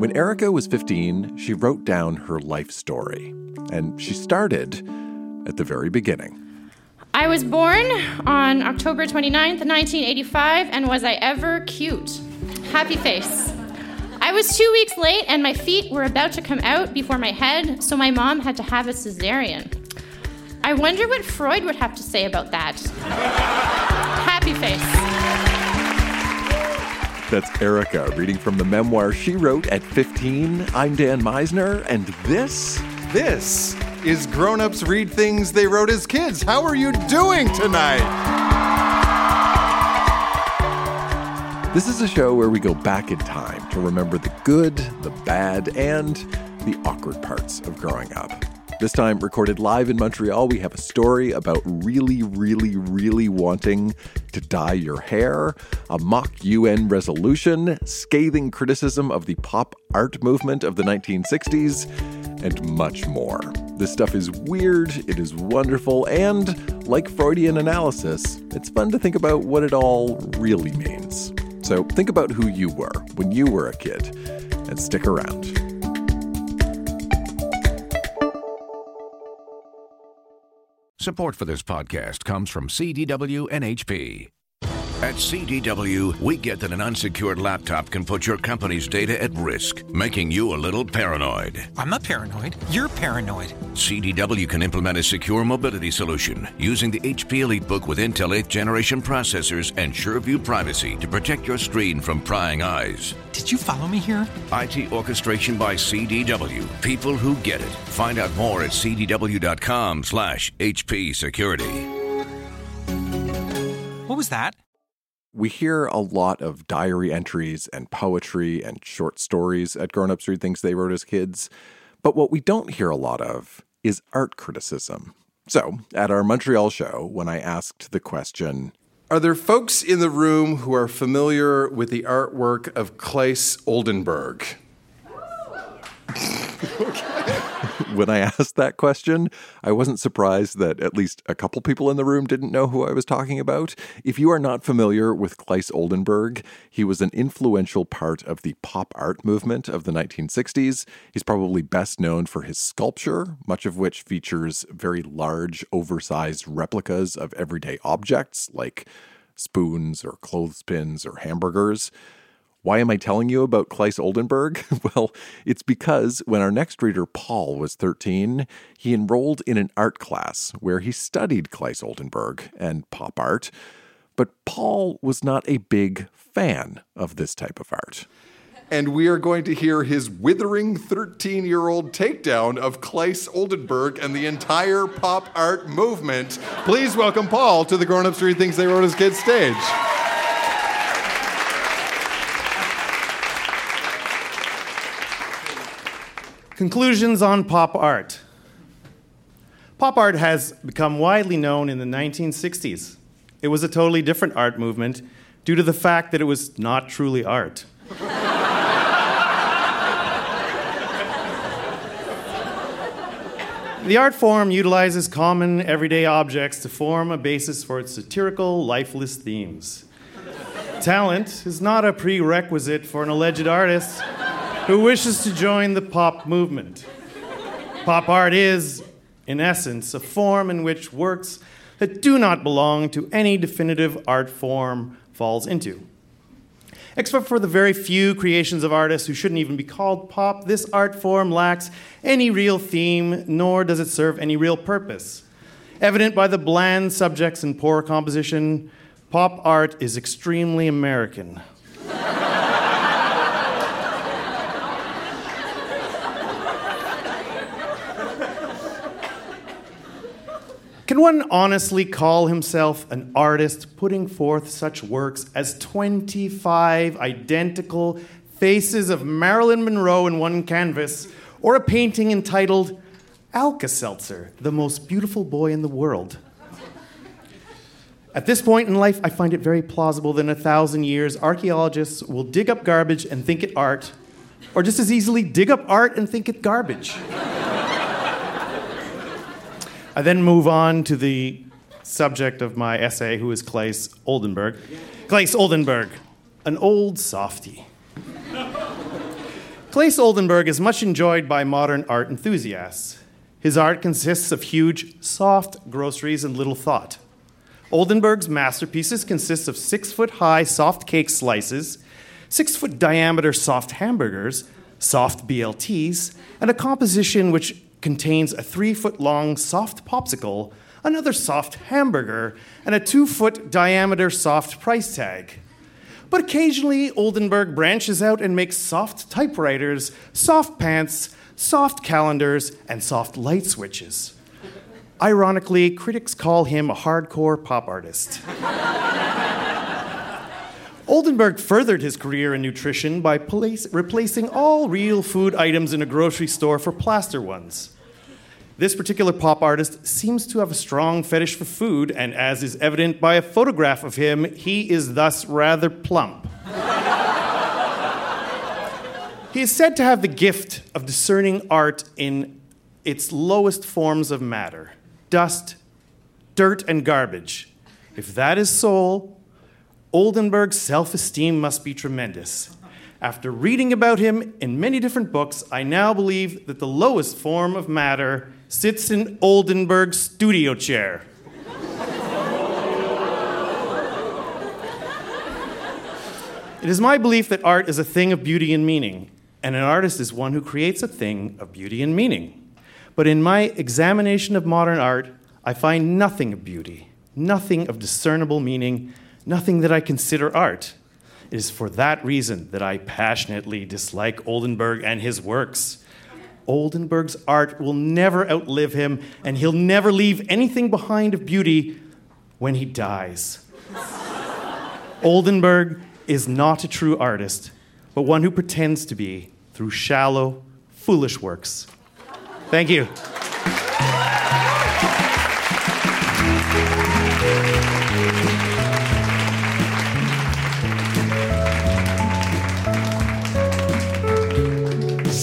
When Erica was 15, she wrote down her life story, and she started at the very beginning. I was born on October 29th, 1985, and was I ever cute? Happy face. I was two weeks late, and my feet were about to come out before my head, so my mom had to have a cesarean. I wonder what Freud would have to say about that. Happy face. That's Erica reading from the memoir she wrote at 15. I'm Dan Misener, and this This is Grown Ups Read Things They Wrote as Kids. How are you doing tonight? This is a show where we go back in time to remember the good, the bad, and the awkward parts of growing up. This time, recorded live in Montreal, we have a story about really, really, really wanting to dye your hair, a mock UN resolution, scathing criticism of the pop art movement of the 1960s, and much more. This stuff is weird, it is wonderful, and like Freudian analysis, it's fun to think about what it all really means. So think about who you were when you were a kid, and stick around. Support for this podcast comes from CDW and HP. At CDW, we get that an unsecured laptop can put your company's data at risk, making you a little paranoid. I'm not paranoid. You're paranoid. CDW can implement a secure mobility solution using the HP EliteBook with Intel 8th generation processors and SureView privacy to protect your screen from prying eyes. Did you follow me here? IT orchestration by CDW. People who get it. Find out more at cdw.com slash HP security. What was that? We hear a lot of diary entries and poetry and short stories at Grown Ups Read Things They Wrote as Kids, but what we don't hear a lot of is art criticism. So, at our Montreal show, when I asked the question, Are there folks in the room who are familiar with the artwork of Claes Oldenburg? when I asked that question, I wasn't surprised that at least a couple people in the room didn't know who I was talking about. If you are not familiar with Claes Oldenburg, he was an influential part of the pop art movement of the 1960s. He's probably best known for his sculpture, much of which features very large, oversized replicas of everyday objects like spoons or clothespins or hamburgers. Why am I telling you about Claes Oldenburg? well, it's because when our next reader, Paul, was 13, he enrolled in an art class where he studied Claes Oldenburg and pop art. But Paul was not a big fan of this type of art. And we are going to hear his withering 13 year old takedown of Claes Oldenburg and the entire pop art movement. Please welcome Paul to the Grown Ups Read Things They Wrote as Kids stage. Conclusions on pop art. Pop art has become widely known in the 1960s. It was a totally different art movement due to the fact that it was not truly art. the art form utilizes common everyday objects to form a basis for its satirical, lifeless themes. Talent is not a prerequisite for an alleged artist who wishes to join the pop movement. Pop art is, in essence, a form in which works that do not belong to any definitive art form falls into. Except for the very few creations of artists who shouldn't even be called pop, this art form lacks any real theme, nor does it serve any real purpose. Evident by the bland subjects and poor composition, pop art is extremely American. Can one honestly call himself an artist putting forth such works as 25 identical faces of Marilyn Monroe in one canvas, or a painting entitled Alka Seltzer, the most beautiful boy in the world? At this point in life, I find it very plausible that in a thousand years, archaeologists will dig up garbage and think it art, or just as easily dig up art and think it garbage. I then move on to the subject of my essay, who is Claes Oldenburg. Claes Oldenburg, an old softy. Claes Oldenburg is much enjoyed by modern art enthusiasts. His art consists of huge, soft groceries and little thought. Oldenburg's masterpieces consist of six foot high soft cake slices, six foot diameter soft hamburgers, soft BLTs, and a composition which contains a three foot long soft popsicle, another soft hamburger, and a two foot diameter soft price tag. But occasionally, Oldenburg branches out and makes soft typewriters, soft pants, soft calendars, and soft light switches. Ironically, critics call him a hardcore pop artist. Oldenburg furthered his career in nutrition by place, replacing all real food items in a grocery store for plaster ones. This particular pop artist seems to have a strong fetish for food, and as is evident by a photograph of him, he is thus rather plump. he is said to have the gift of discerning art in its lowest forms of matter dust, dirt, and garbage. If that is soul, Oldenburg's self esteem must be tremendous. After reading about him in many different books, I now believe that the lowest form of matter sits in Oldenburg's studio chair. it is my belief that art is a thing of beauty and meaning, and an artist is one who creates a thing of beauty and meaning. But in my examination of modern art, I find nothing of beauty, nothing of discernible meaning, nothing that I consider art. It is for that reason that I passionately dislike Oldenburg and his works. Oldenburg's art will never outlive him, and he'll never leave anything behind of beauty when he dies. Oldenburg is not a true artist, but one who pretends to be through shallow, foolish works. Thank you.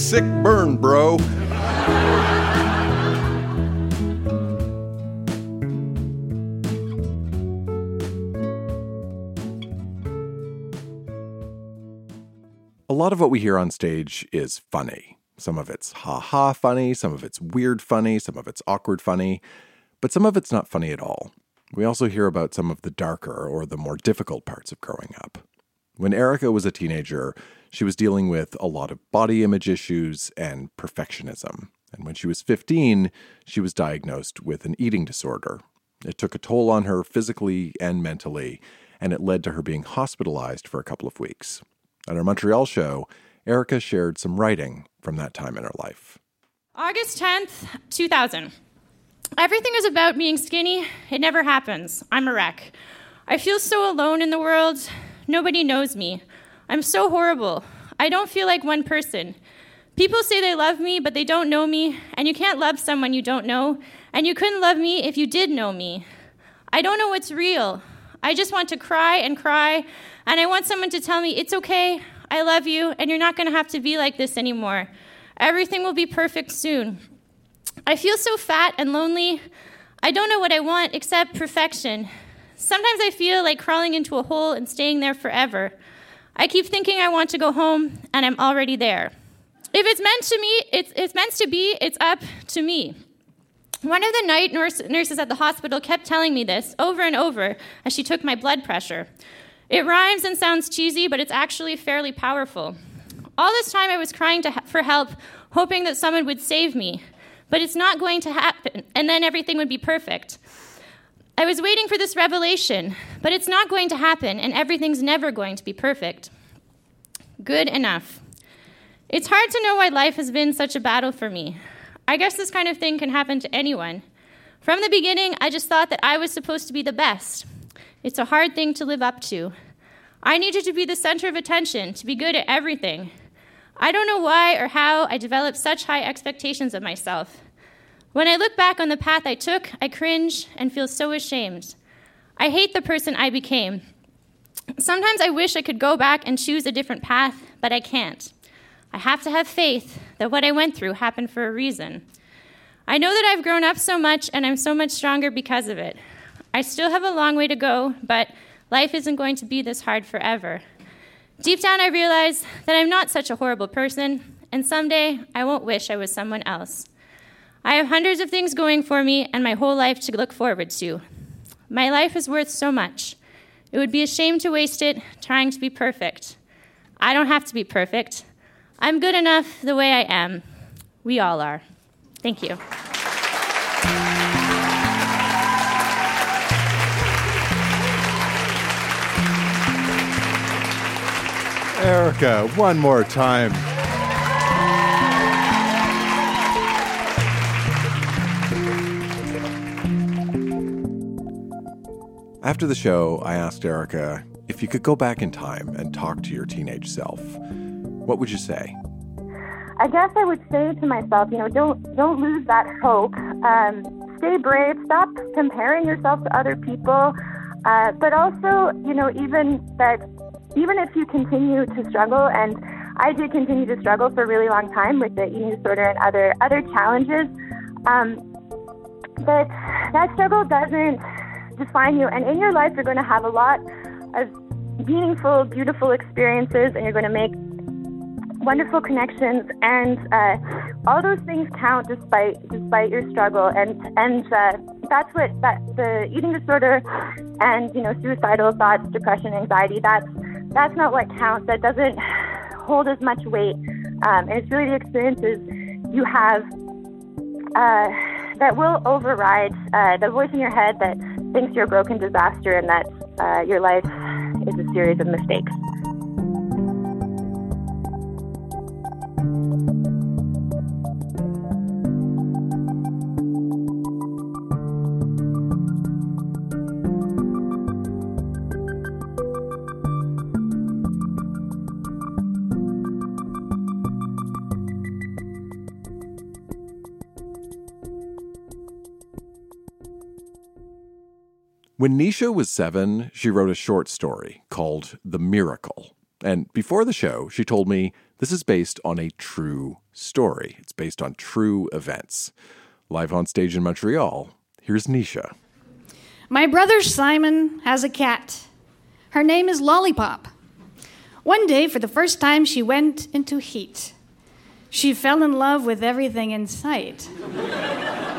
Sick burn, bro. A lot of what we hear on stage is funny. Some of it's ha ha funny, some of it's weird funny, some of it's awkward funny, but some of it's not funny at all. We also hear about some of the darker or the more difficult parts of growing up. When Erica was a teenager, she was dealing with a lot of body image issues and perfectionism. And when she was 15, she was diagnosed with an eating disorder. It took a toll on her physically and mentally, and it led to her being hospitalized for a couple of weeks. At our Montreal show, Erica shared some writing from that time in her life. August 10th, 2000. Everything is about being skinny. It never happens. I'm a wreck. I feel so alone in the world. Nobody knows me. I'm so horrible. I don't feel like one person. People say they love me, but they don't know me, and you can't love someone you don't know, and you couldn't love me if you did know me. I don't know what's real. I just want to cry and cry, and I want someone to tell me, it's okay, I love you, and you're not going to have to be like this anymore. Everything will be perfect soon. I feel so fat and lonely. I don't know what I want except perfection. Sometimes I feel like crawling into a hole and staying there forever. I keep thinking I want to go home, and I'm already there. If it's meant to me, it's, it's meant to be, it's up to me. One of the night nurse, nurses at the hospital kept telling me this over and over as she took my blood pressure. It rhymes and sounds cheesy, but it's actually fairly powerful. All this time I was crying ha- for help, hoping that someone would save me. But it's not going to happen, and then everything would be perfect. I was waiting for this revelation, but it's not going to happen, and everything's never going to be perfect. Good enough. It's hard to know why life has been such a battle for me. I guess this kind of thing can happen to anyone. From the beginning, I just thought that I was supposed to be the best. It's a hard thing to live up to. I needed to be the center of attention, to be good at everything. I don't know why or how I developed such high expectations of myself. When I look back on the path I took, I cringe and feel so ashamed. I hate the person I became. Sometimes I wish I could go back and choose a different path, but I can't. I have to have faith that what I went through happened for a reason. I know that I've grown up so much and I'm so much stronger because of it. I still have a long way to go, but life isn't going to be this hard forever. Deep down, I realize that I'm not such a horrible person, and someday I won't wish I was someone else. I have hundreds of things going for me and my whole life to look forward to. My life is worth so much. It would be a shame to waste it trying to be perfect. I don't have to be perfect. I'm good enough the way I am. We all are. Thank you. Erica, one more time. After the show, I asked Erica if you could go back in time and talk to your teenage self. What would you say? I guess I would say to myself, you know, don't don't lose that hope. Um, stay brave. Stop comparing yourself to other people. Uh, but also, you know, even that, even if you continue to struggle, and I did continue to struggle for a really long time with the eating disorder and other other challenges, um, that that struggle doesn't define you. And in your life, you're going to have a lot of meaningful, beautiful experiences, and you're going to make wonderful connections, and uh, all those things count despite despite your struggle. And and uh, that's what that the eating disorder and you know suicidal thoughts, depression, anxiety. That's that's not what counts. That doesn't hold as much weight. Um, and it's really the experiences you have uh, that will override uh, the voice in your head that thinks you're a broken disaster and that uh, your life is a series of mistakes. When Nisha was seven, she wrote a short story called The Miracle. And before the show, she told me this is based on a true story. It's based on true events. Live on stage in Montreal, here's Nisha. My brother Simon has a cat. Her name is Lollipop. One day, for the first time, she went into heat. She fell in love with everything in sight.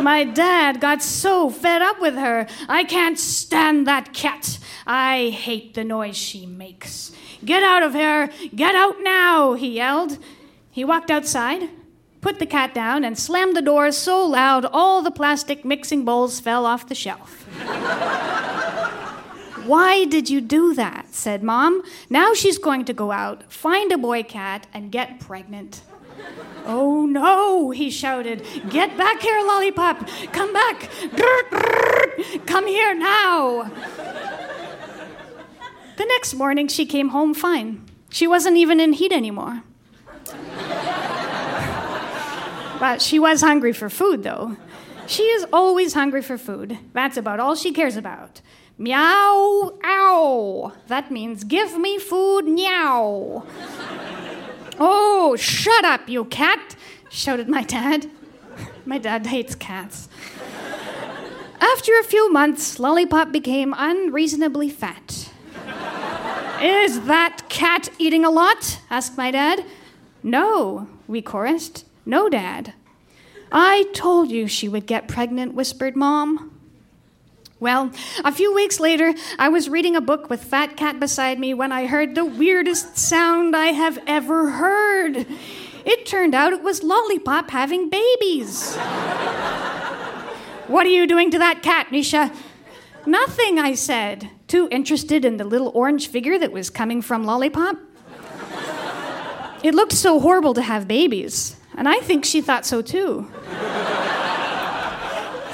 My dad got so fed up with her. I can't stand that cat. I hate the noise she makes. Get out of here! Get out now! he yelled. He walked outside, put the cat down, and slammed the door so loud all the plastic mixing bowls fell off the shelf. Why did you do that? said Mom. Now she's going to go out, find a boy cat, and get pregnant. Oh no, he shouted. Get back here, Lollipop. Come back. Come here now. The next morning, she came home fine. She wasn't even in heat anymore. but she was hungry for food, though. She is always hungry for food. That's about all she cares about. Meow, ow. That means give me food, meow. Oh, shut up, you cat, shouted my dad. My dad hates cats. After a few months, Lollipop became unreasonably fat. Is that cat eating a lot? asked my dad. No, we chorused. No, Dad. I told you she would get pregnant, whispered Mom. Well, a few weeks later, I was reading a book with Fat Cat beside me when I heard the weirdest sound I have ever heard. It turned out it was Lollipop having babies. what are you doing to that cat, Nisha? Nothing, I said, too interested in the little orange figure that was coming from Lollipop. It looked so horrible to have babies, and I think she thought so too.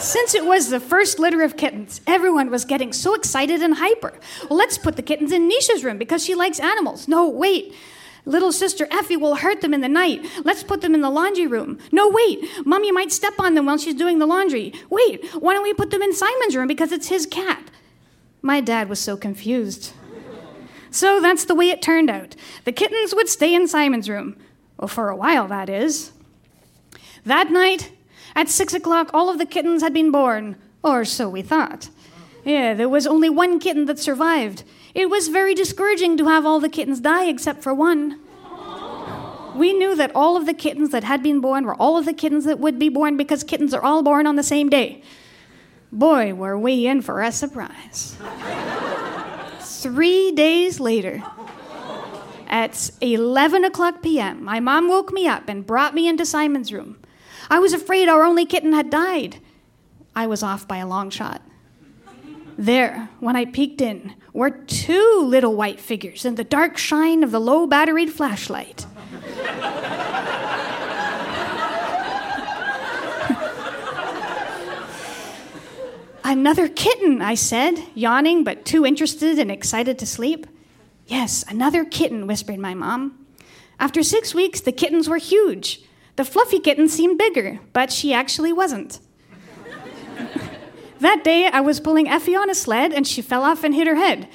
Since it was the first litter of kittens, everyone was getting so excited and hyper. Well, let's put the kittens in Nisha's room because she likes animals. No, wait. Little sister Effie will hurt them in the night. Let's put them in the laundry room. No, wait. Mommy might step on them while she's doing the laundry. Wait, why don't we put them in Simon's room because it's his cat? My dad was so confused. So that's the way it turned out. The kittens would stay in Simon's room. Well, for a while, that is. That night, at six o'clock, all of the kittens had been born, or so we thought. Yeah, there was only one kitten that survived. It was very discouraging to have all the kittens die except for one. We knew that all of the kittens that had been born were all of the kittens that would be born because kittens are all born on the same day. Boy, were we in for a surprise. Three days later, at 11 o'clock p.m., my mom woke me up and brought me into Simon's room. I was afraid our only kitten had died. I was off by a long shot. There, when I peeked in, were two little white figures in the dark shine of the low batteried flashlight. Another kitten, I said, yawning but too interested and excited to sleep. Yes, another kitten, whispered my mom. After six weeks, the kittens were huge. The fluffy kitten seemed bigger, but she actually wasn't. that day, I was pulling Effie on a sled and she fell off and hit her head.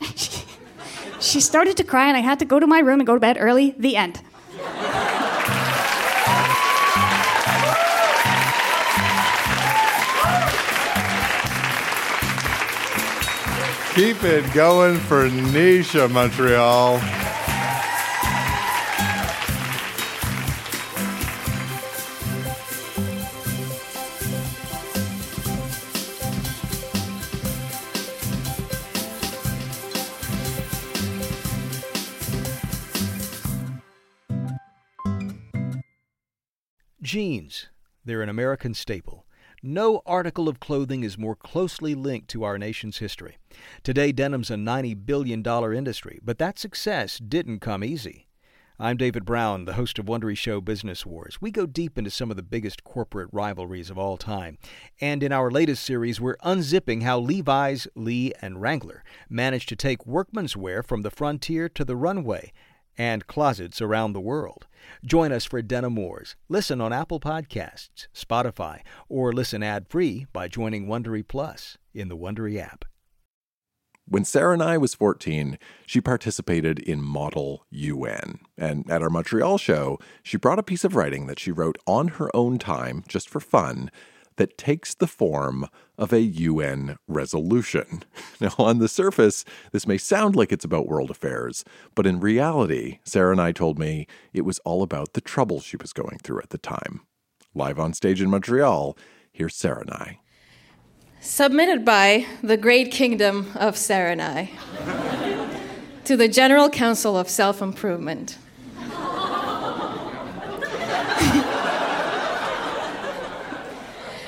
she started to cry and I had to go to my room and go to bed early. The end. Keep it going for Nisha, Montreal. Jeans. They're an American staple. No article of clothing is more closely linked to our nation's history. Today, denim's a $90 billion industry, but that success didn't come easy. I'm David Brown, the host of Wondery Show Business Wars. We go deep into some of the biggest corporate rivalries of all time. And in our latest series, we're unzipping how Levi's, Lee, and Wrangler managed to take workman's wear from the frontier to the runway and closets around the world. Join us for Denim Wars. Listen on Apple Podcasts, Spotify, or listen ad-free by joining Wondery Plus in the Wondery app. When Serenay was 14, she participated in Model UN. And at our Montreal show, she brought a piece of writing that she wrote on her own time, just for fun, that takes the form of a UN resolution. Now, on the surface, this may sound like it's about world affairs, but in reality, Serenay told me it was all about the trouble she was going through at the time. Live on stage in Montreal, here's Serenay. Submitted by the Great Kingdom of Serenay to the General Council of Self Improvement.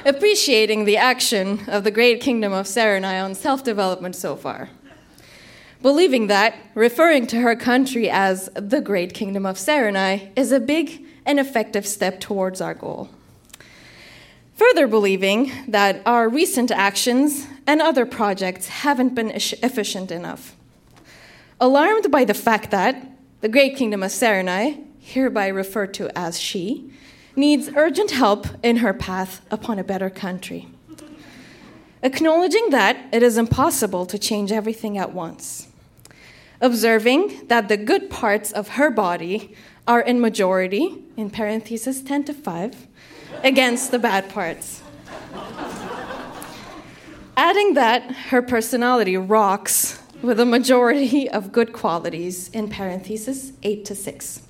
Appreciating the action of the great kingdom of Serenay on self development so far. Believing that referring to her country as the great kingdom of Serenay is a big and effective step towards our goal. Further believing that our recent actions and other projects haven't been efficient enough. Alarmed by the fact that the great kingdom of Serenay, hereby referred to as she, needs urgent help in her path upon a better country. Acknowledging that it is impossible to change everything at once. Observing that the good parts of her body are in majority, in parentheses 10 to 5, against the bad parts. Adding that her personality rocks with a majority of good qualities, in parentheses 8 to 6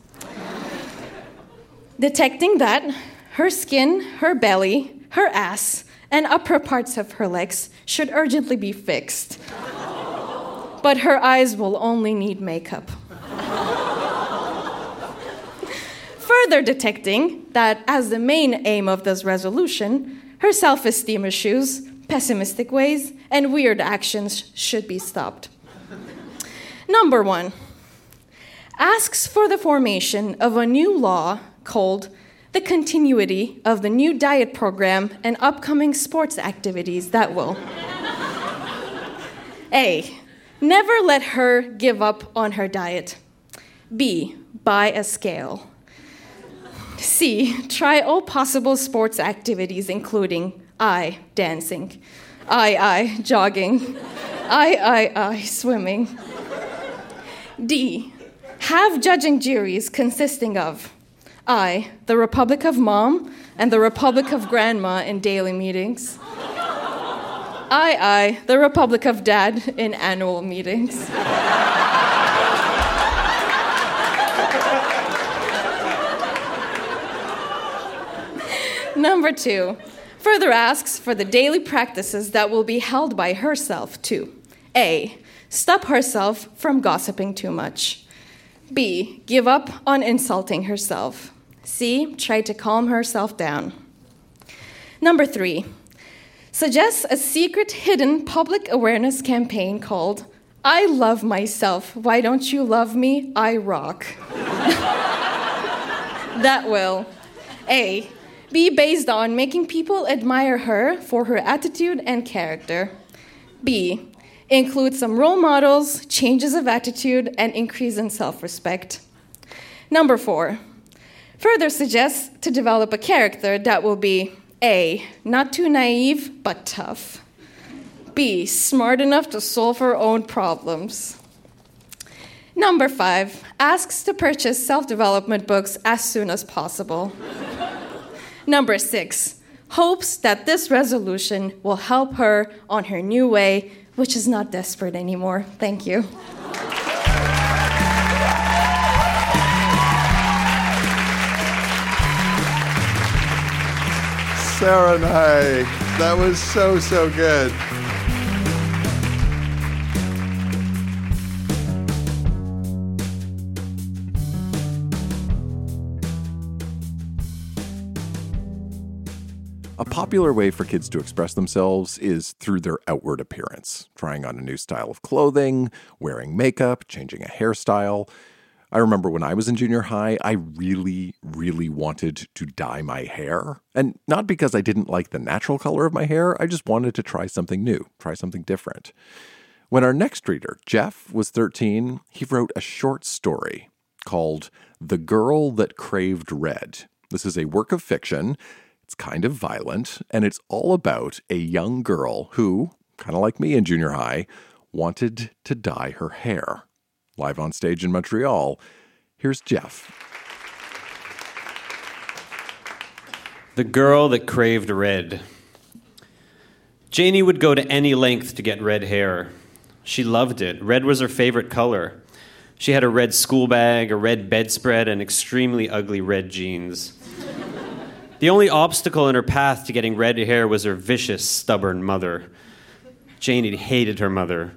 detecting that her skin, her belly, her ass, and upper parts of her legs should urgently be fixed. but her eyes will only need makeup. Further detecting that, as the main aim of this resolution, her self esteem issues, pessimistic ways, and weird actions should be stopped. Number one asks for the formation of a new law called the continuity of the new diet program and upcoming sports activities that will. A. Never let her give up on her diet. B. Buy a scale. C. Try all possible sports activities, including I. Dancing. I. I. Jogging. I. I. I. Swimming. D. Have judging juries consisting of I, the Republic of Mom and the Republic of Grandma in daily meetings. I, I, the Republic of Dad in annual meetings. Number two, further asks for the daily practices that will be held by herself too. A. Stop herself from gossiping too much. B. Give up on insulting herself. C. tried to calm herself down. Number three, suggests a secret hidden public awareness campaign called I Love Myself. Why don't you love me? I rock. that will A. Be based on making people admire her for her attitude and character. B. Include some role models, changes of attitude, and increase in self respect. Number four. Further suggests to develop a character that will be A. Not too naive, but tough. B. Smart enough to solve her own problems. Number five. Asks to purchase self development books as soon as possible. Number six. Hopes that this resolution will help her on her new way, which is not desperate anymore. Thank you. Nye. That was so, so good. A popular way for kids to express themselves is through their outward appearance, trying on a new style of clothing, wearing makeup, changing a hairstyle. I remember when I was in junior high, I really, really wanted to dye my hair. And not because I didn't like the natural color of my hair, I just wanted to try something new, try something different. When our next reader, Jeff, was 13, he wrote a short story called The Girl That Craved Red. This is a work of fiction. It's kind of violent, and it's all about a young girl who, kind of like me in junior high, wanted to dye her hair. Live on stage in Montreal, here's Jeff. The girl that craved red. Janie would go to any length to get red hair. She loved it. Red was her favorite color. She had a red school bag, a red bedspread, and extremely ugly red jeans. The only obstacle in her path to getting red hair was her vicious, stubborn mother. Janie hated her mother.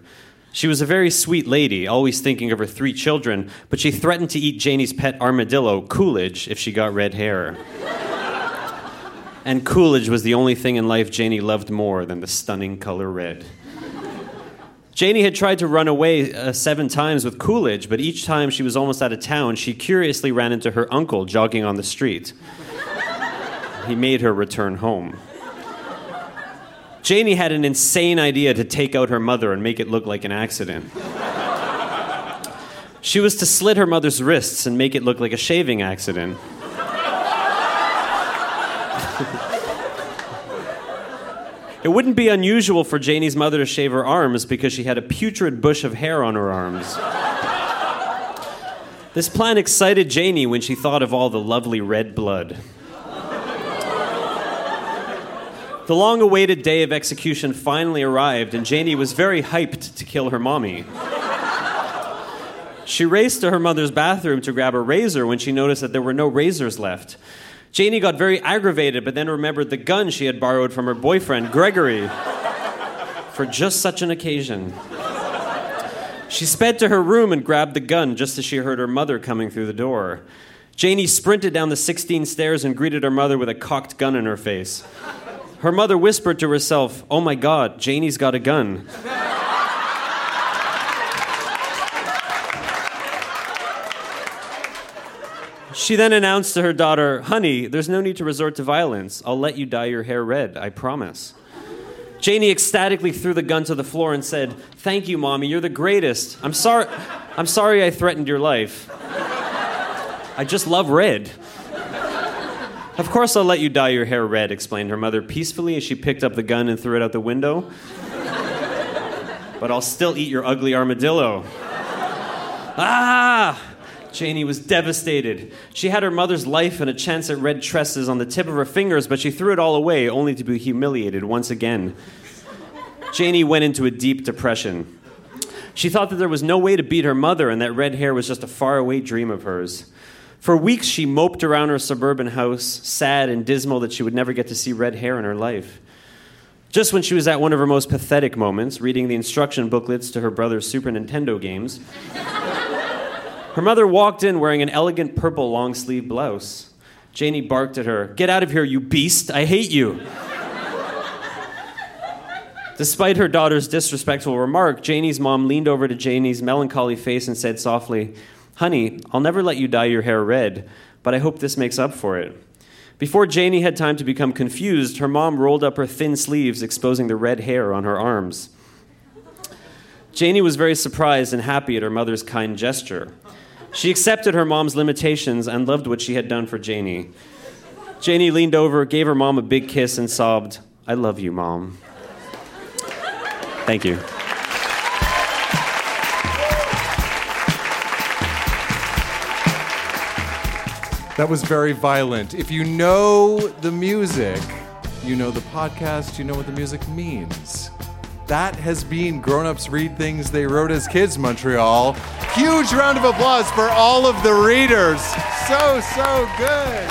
She was a very sweet lady, always thinking of her three children, but she threatened to eat Janie's pet armadillo, Coolidge, if she got red hair. and Coolidge was the only thing in life Janie loved more than the stunning color red. Janie had tried to run away uh, seven times with Coolidge, but each time she was almost out of town, she curiously ran into her uncle jogging on the street. He made her return home. Janie had an insane idea to take out her mother and make it look like an accident. She was to slit her mother's wrists and make it look like a shaving accident. it wouldn't be unusual for Janie's mother to shave her arms because she had a putrid bush of hair on her arms. This plan excited Janie when she thought of all the lovely red blood. The long awaited day of execution finally arrived, and Janie was very hyped to kill her mommy. She raced to her mother's bathroom to grab a razor when she noticed that there were no razors left. Janie got very aggravated, but then remembered the gun she had borrowed from her boyfriend, Gregory, for just such an occasion. She sped to her room and grabbed the gun just as she heard her mother coming through the door. Janie sprinted down the 16 stairs and greeted her mother with a cocked gun in her face. Her mother whispered to herself, Oh my God, Janie's got a gun. She then announced to her daughter, Honey, there's no need to resort to violence. I'll let you dye your hair red, I promise. Janie ecstatically threw the gun to the floor and said, Thank you, Mommy, you're the greatest. I'm sorry, I'm sorry I threatened your life. I just love red. Of course, I'll let you dye your hair red, explained her mother peacefully as she picked up the gun and threw it out the window. but I'll still eat your ugly armadillo. Ah! Janie was devastated. She had her mother's life and a chance at red tresses on the tip of her fingers, but she threw it all away, only to be humiliated once again. Janie went into a deep depression. She thought that there was no way to beat her mother and that red hair was just a faraway dream of hers. For weeks, she moped around her suburban house, sad and dismal that she would never get to see red hair in her life. Just when she was at one of her most pathetic moments, reading the instruction booklets to her brother's Super Nintendo games, her mother walked in wearing an elegant purple long sleeve blouse. Janie barked at her, Get out of here, you beast! I hate you! Despite her daughter's disrespectful remark, Janie's mom leaned over to Janie's melancholy face and said softly, Honey, I'll never let you dye your hair red, but I hope this makes up for it. Before Janie had time to become confused, her mom rolled up her thin sleeves, exposing the red hair on her arms. Janie was very surprised and happy at her mother's kind gesture. She accepted her mom's limitations and loved what she had done for Janie. Janie leaned over, gave her mom a big kiss, and sobbed, I love you, mom. Thank you. That was very violent. If you know the music, you know the podcast, you know what the music means. That has been Grown Ups Read Things They Wrote as Kids Montreal. Huge round of applause for all of the readers. So, so good.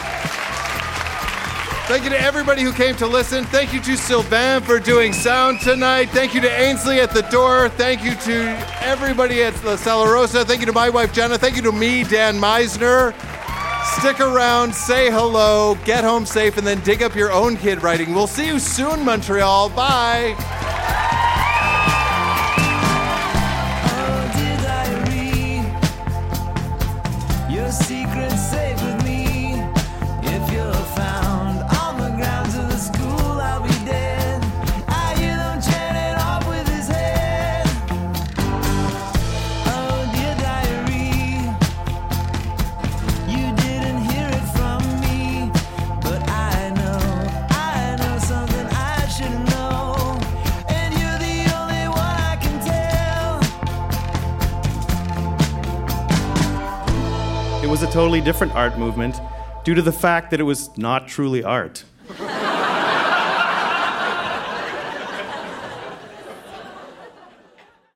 Thank you to everybody who came to listen. Thank you to Sylvain for doing sound tonight. Thank you to Ainsley at the door. Thank you to everybody at La Sala Rossa. Thank you to my wife, Jenna. Thank you to me, Dan Misener. Stick around, say hello, get home safe, and then dig up your own kid writing. We'll see you soon, Montreal. Bye. Totally different art movement due to the fact that it was not truly art.